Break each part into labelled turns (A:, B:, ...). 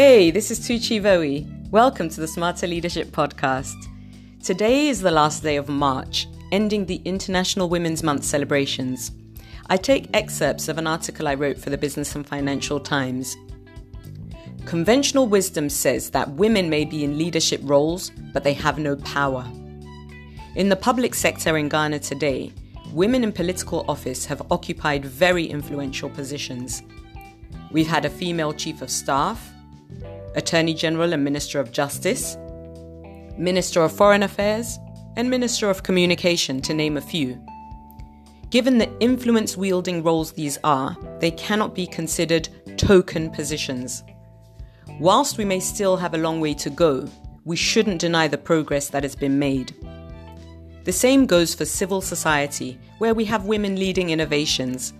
A: Hey, this is Tucci Voe. Welcome to the Smarter Leadership Podcast. Today is the last day of March, ending the International Women's Month celebrations. I take excerpts of an article I wrote for the Business and Financial Times. Conventional wisdom says that women may be in leadership roles, but they have no power. In the public sector in Ghana today, women in political office have occupied very influential positions. We've had a female chief of staff, attorney general and minister of justice, minister of foreign affairs, and minister of communication, to name a few. Given the influence wielding roles these are, they cannot be considered token positions. Whilst we may still have a long way to go, we shouldn't deny the progress that has been made. The same goes for civil society, where we have women leading innovations.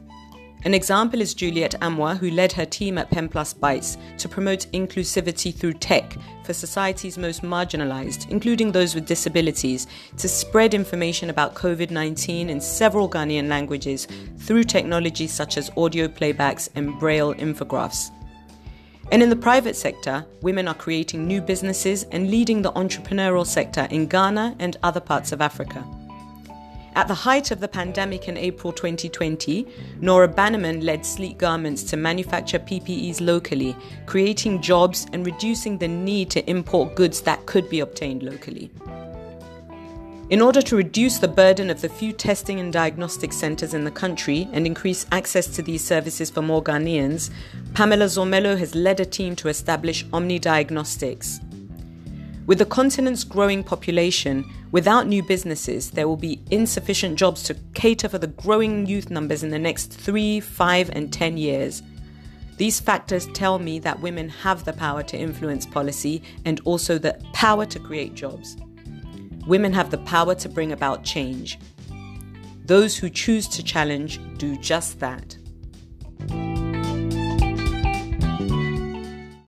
A: An example is Juliet Amoah, who led her team at PenPlus Bytes to promote inclusivity through tech for society's most marginalized, including those with disabilities, to spread information about COVID 19 in several Ghanaian languages through technologies such as audio playbacks and braille infographs. And in the private sector, women are creating new businesses and leading the entrepreneurial sector in Ghana and other parts of Africa. At the height of the pandemic in April 2020, Nora Bannerman led Sleek Garments to manufacture PPEs locally, creating jobs and reducing the need to import goods that could be obtained locally. In order to reduce the burden of the few testing and diagnostic centres in the country and increase access to these services for more Ghanaians, Pamela Zormello has led a team to establish Omni Diagnostics. With the continent's growing population, without new businesses, there will be insufficient jobs to cater for the growing youth numbers in the next three, five, and ten years. These factors tell me that women have the power to influence policy and also the power to create jobs. Women have the power to bring about change. Those who choose to challenge do just that.